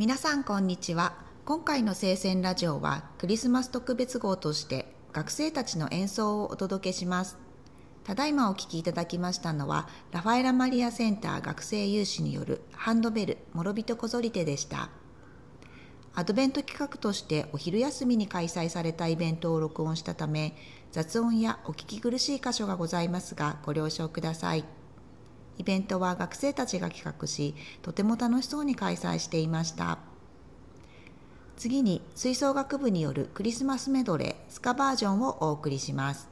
皆さんこんにちは。今回の聖戦ラジオはクリスマス特別号として学生たちの演奏をお届けします。ただいまお聴きいただきましたのはラファエラマリアセンター学生有志によるハンドベル諸人こぞり手でした。アドベント企画としてお昼休みに開催されたイベントを録音したため雑音やお聞き苦しい箇所がございますがご了承ください。イベントは学生たちが企画しとても楽しそうに開催していました。次に吹奏楽部によるクリスマスメドレースカバージョンをお送りします。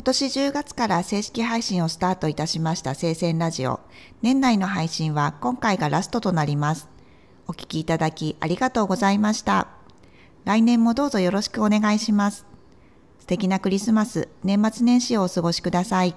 今年10月から正式配信をスタートいたしました聖戦ラジオ。年内の配信は今回がラストとなります。お聴きいただきありがとうございました。来年もどうぞよろしくお願いします。素敵なクリスマス、年末年始をお過ごしください。